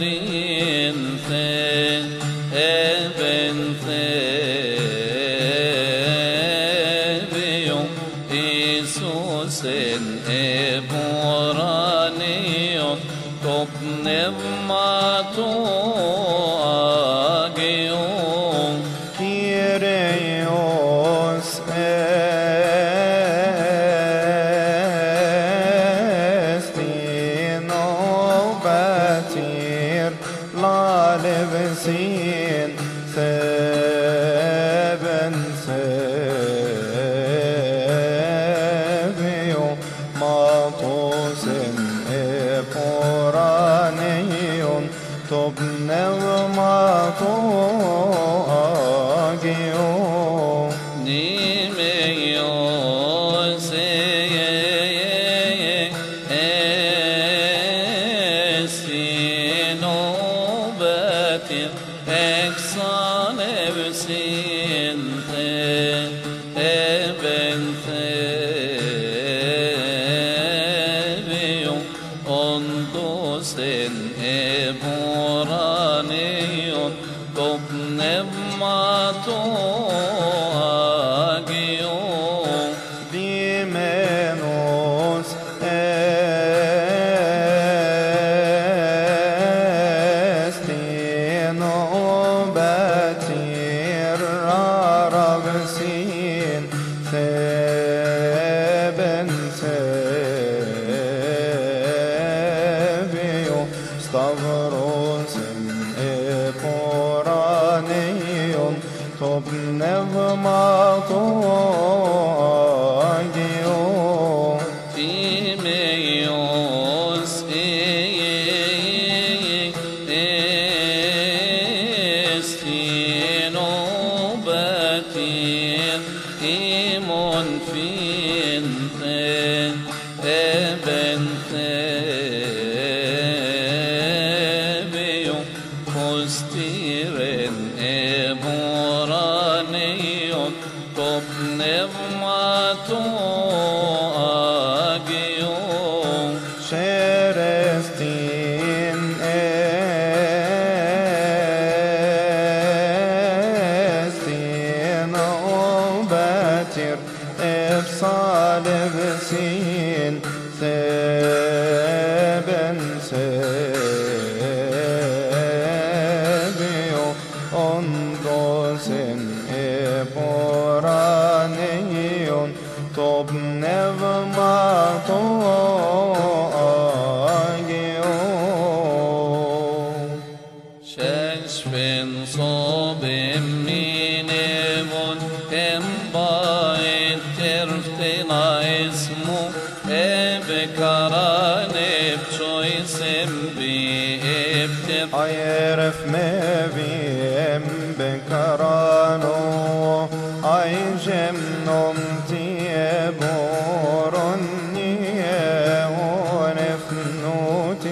री براني قطن امعته ابصر ابصال ابصير عيرف مبيم بكرانو عيجم نمتي بورني ونف نوت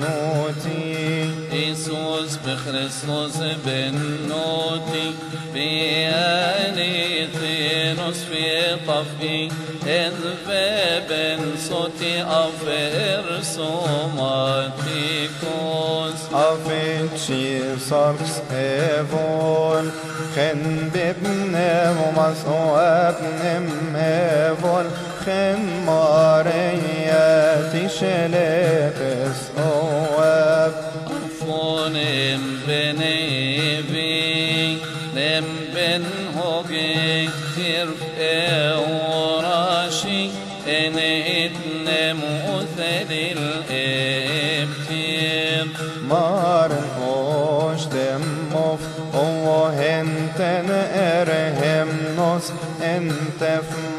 نوتي. إيسوس بخريسوس بن نوتي بياني ثينوس في طفي إذ بابن صوتي أفرسومات avvinci sarx evol خن ببنه و مصعب نمه خن ماریتی شله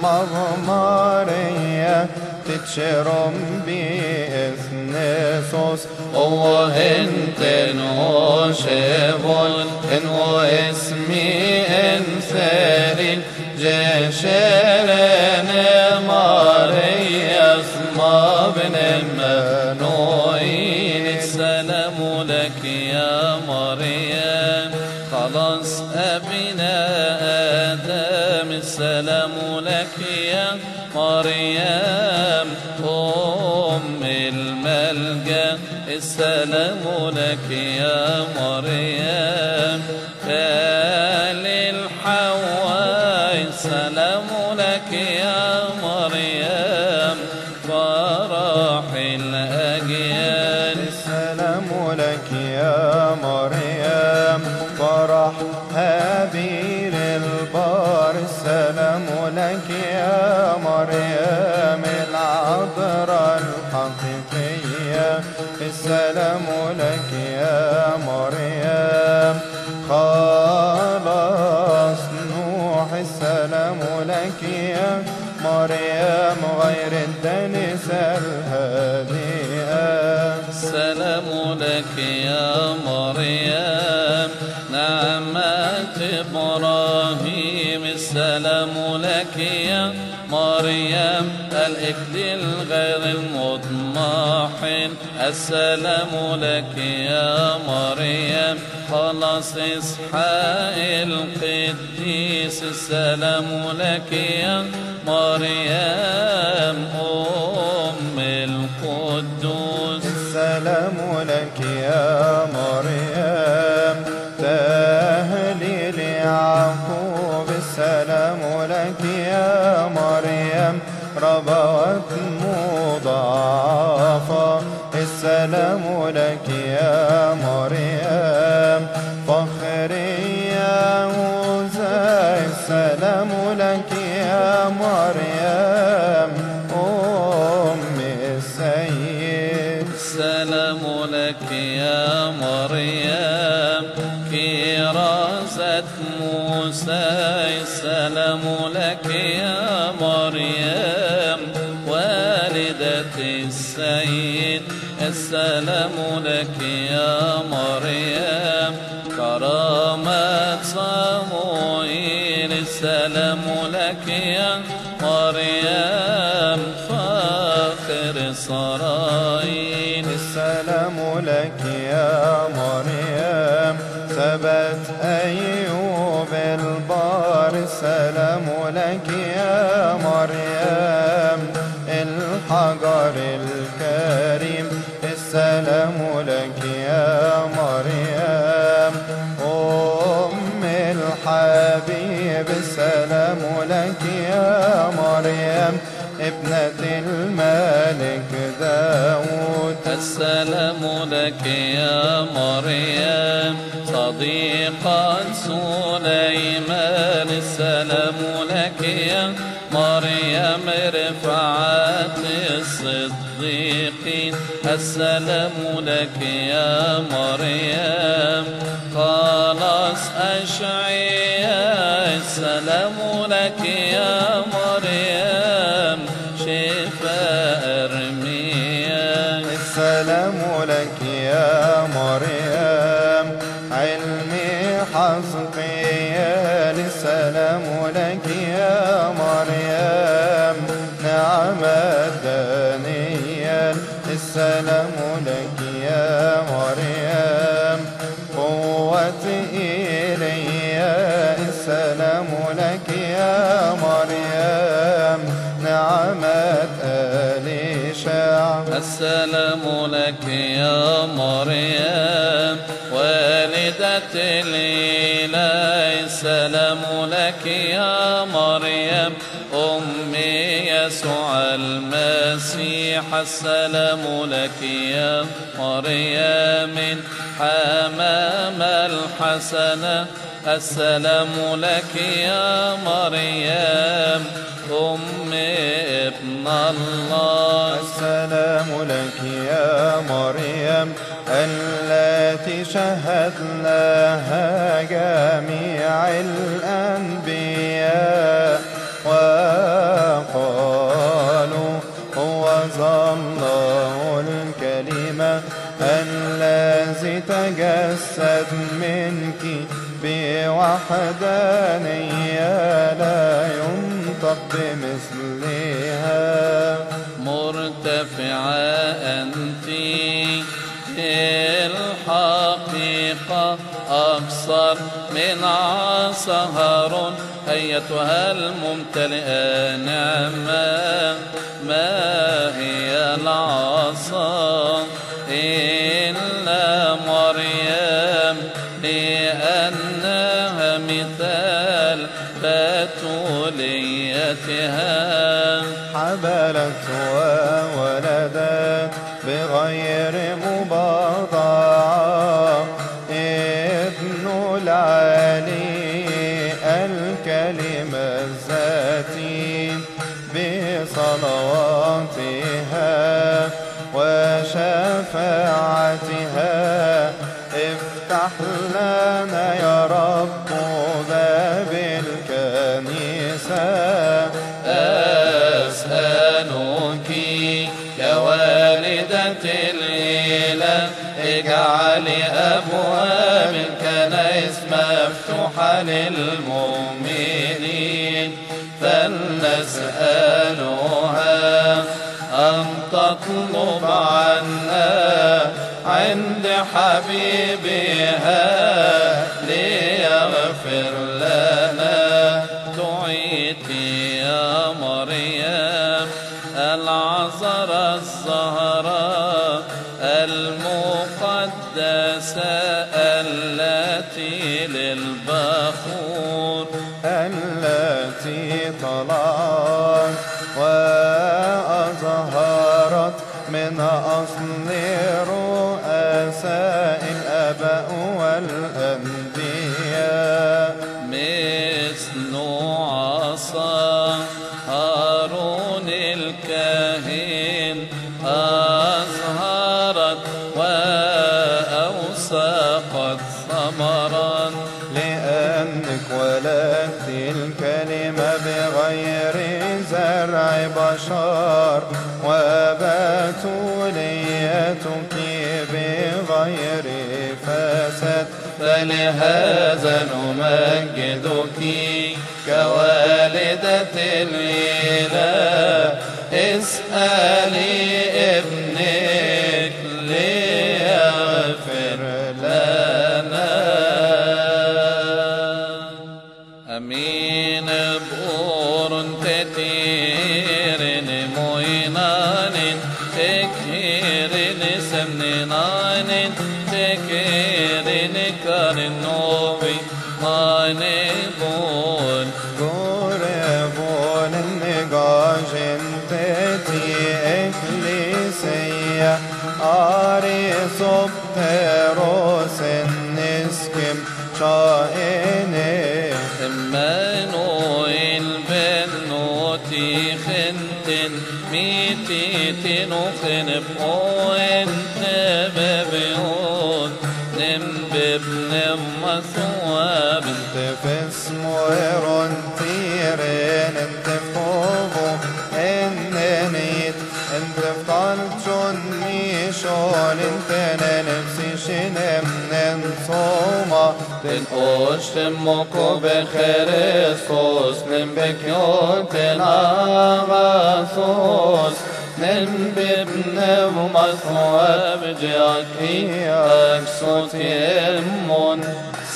Maria تتشرم بإثنسوس هو هنتن وشبون إن واسمي إنسان جشرن مريم فرح هابيل البار. السلام لك يا مريم العذراء الحقيقية. السلام لك يا مريم خلاص نوح. السلام لك يا مريم غير الدنس الهادئة السلام لك يا المطمحن السلام لك يا مريم. خلاص إسحاق القديس. السلام لك يا مريم. أم القدوس. السلام لك يا مريم. تهليل يعقوب. السلام لك يا مريم. ربوت مضاعفة السلام لك يا مريم. فخر يهوذا السلام لك يا مريم. السلام لك يا مريم. كرامة صموئيل السلام لك يا مريم. فاخر سرايل السلام لك يا مريم. ثبت أيوب البار السلام لك يا مريم. ابنة الملك داود. السلام لك يا مريم. صديقة سليمان السلام لك يا مريم. رفعت الصديقين السلام لك يا مريم. خلاص أشعياء السلام لك يا مريم. السلام لك يا مريم. قوة إيليا السلام لك يا مريم. نعمة أليشع السلام لك يا مريم. والدة الإله السلام لك يا مريم. المسيح السلام لك يا مريم حمام الحسنة السلام لك يا مريم أم ابن الله. السلام لك يا مريم التي شهد لها جميع الأنبياء. بوحدانية لا ينطق بمثلها. مرتفعة أنت الحقيقة أكثر من هارون. أيتها الممتلئة نعمة ما حبلت اجعلي أبواب الكنائس مفتوحة للمؤمنين فلنسألها أن تطلب عنا عند حبيبها. للبخور التي طلعت بغير فساد فلهذا نمجدك كوالدة الإله. اسألي انتتي إكليسية آري سبتروس النسكم شائني ميشون انت نفسي شنم ننصومه ten oshtem moko becherestos nem bekyoten agasos nem bebnem maswab jaki aksot yemon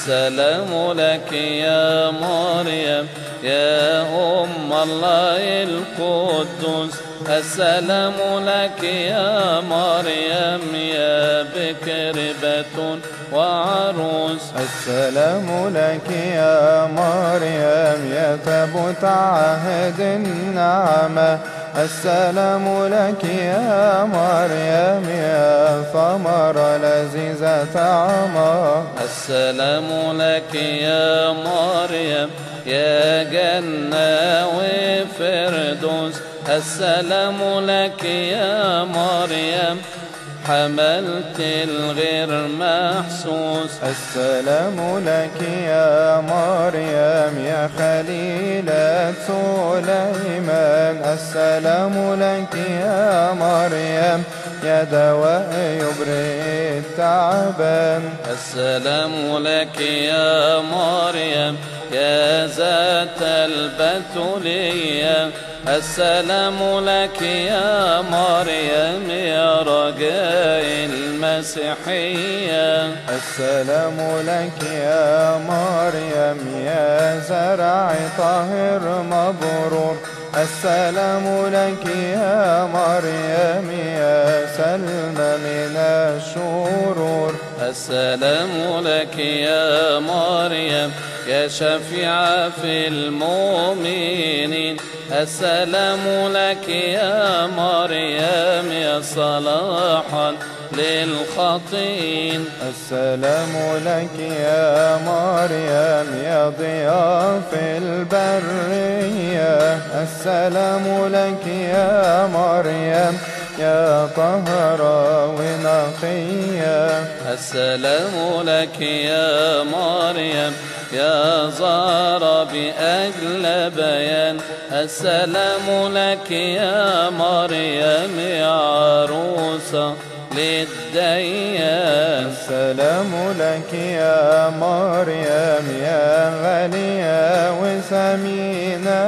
السلام لك يا مريم يا أم الله القدس السلام لك يا مريم يا بكر بتون وعروس. السلام لك يا مريم يا تابوت عهد النعمة السلام لك يا مريم يا ثمر لذيذة عمى السلام لك يا مريم يا جنة وفردوس. السلام لك يا مريم. حملت الغير محسوس. السلام لك يا مريم يا خليلة سليمان. السلام لك يا مريم يا دواء يبرئ التعبان السلام لك يا مريم يا ذات البتولية. السلام لك يا مريم يا رجاء المسيحية. السلام لك يا مريم يا زرع طاهر مبرور. السلام لك يا مريم يا سلم من الشرور. السلام لك يا مريم يا شفيعة في المؤمنين. السلام لك يا مريم يا صلاحا للخطين. السلام لك يا مريم يا ضياء في البرية. السلام لك يا مريم يا طهرة ونقية. السلام لك يا مريم يا زار بأجل بيان السلام لك يا مريم يا عروسة للديان. السلام لك يا مريم يا غالية وسمينة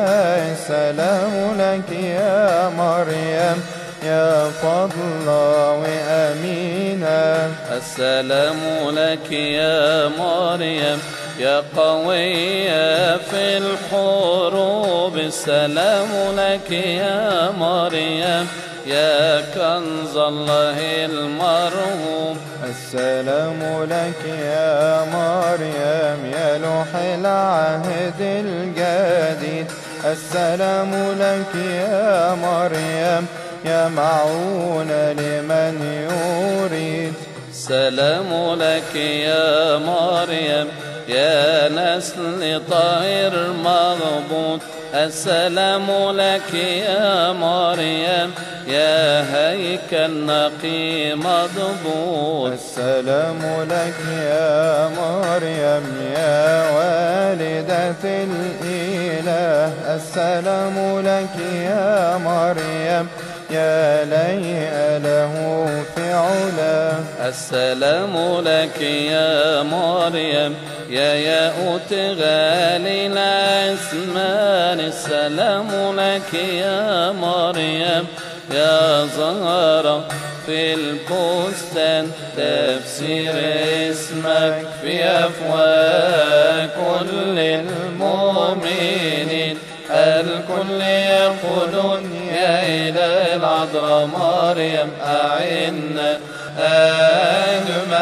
السلام لك يا مريم يا فضلة وأمينة السلام لك يا مريم يا قوية في الحروب السلام لك يا مريم. يا كنز الله المرهوب السلام لك يا مريم يا لوح العهد الجديد. السلام لك يا مريم يا معون لمن يريد. سلام لك يا مريم. يا نسل طائر مغبوط. السلام لك يا مريم. يا هيكل نقي مضبوط. السلام لك يا مريم. يا والدة الإله. السلام لك يا مريم. يا ليئ له في علا. السلام لك يا مريم. يا ياقوت غالي الأسمان السلام لك يا مريم. يا زهرة في البستان تفسير اسمك في أفواه كل المؤمنين. الكل يقولون يا إله العذراء مريم أعنا أجمل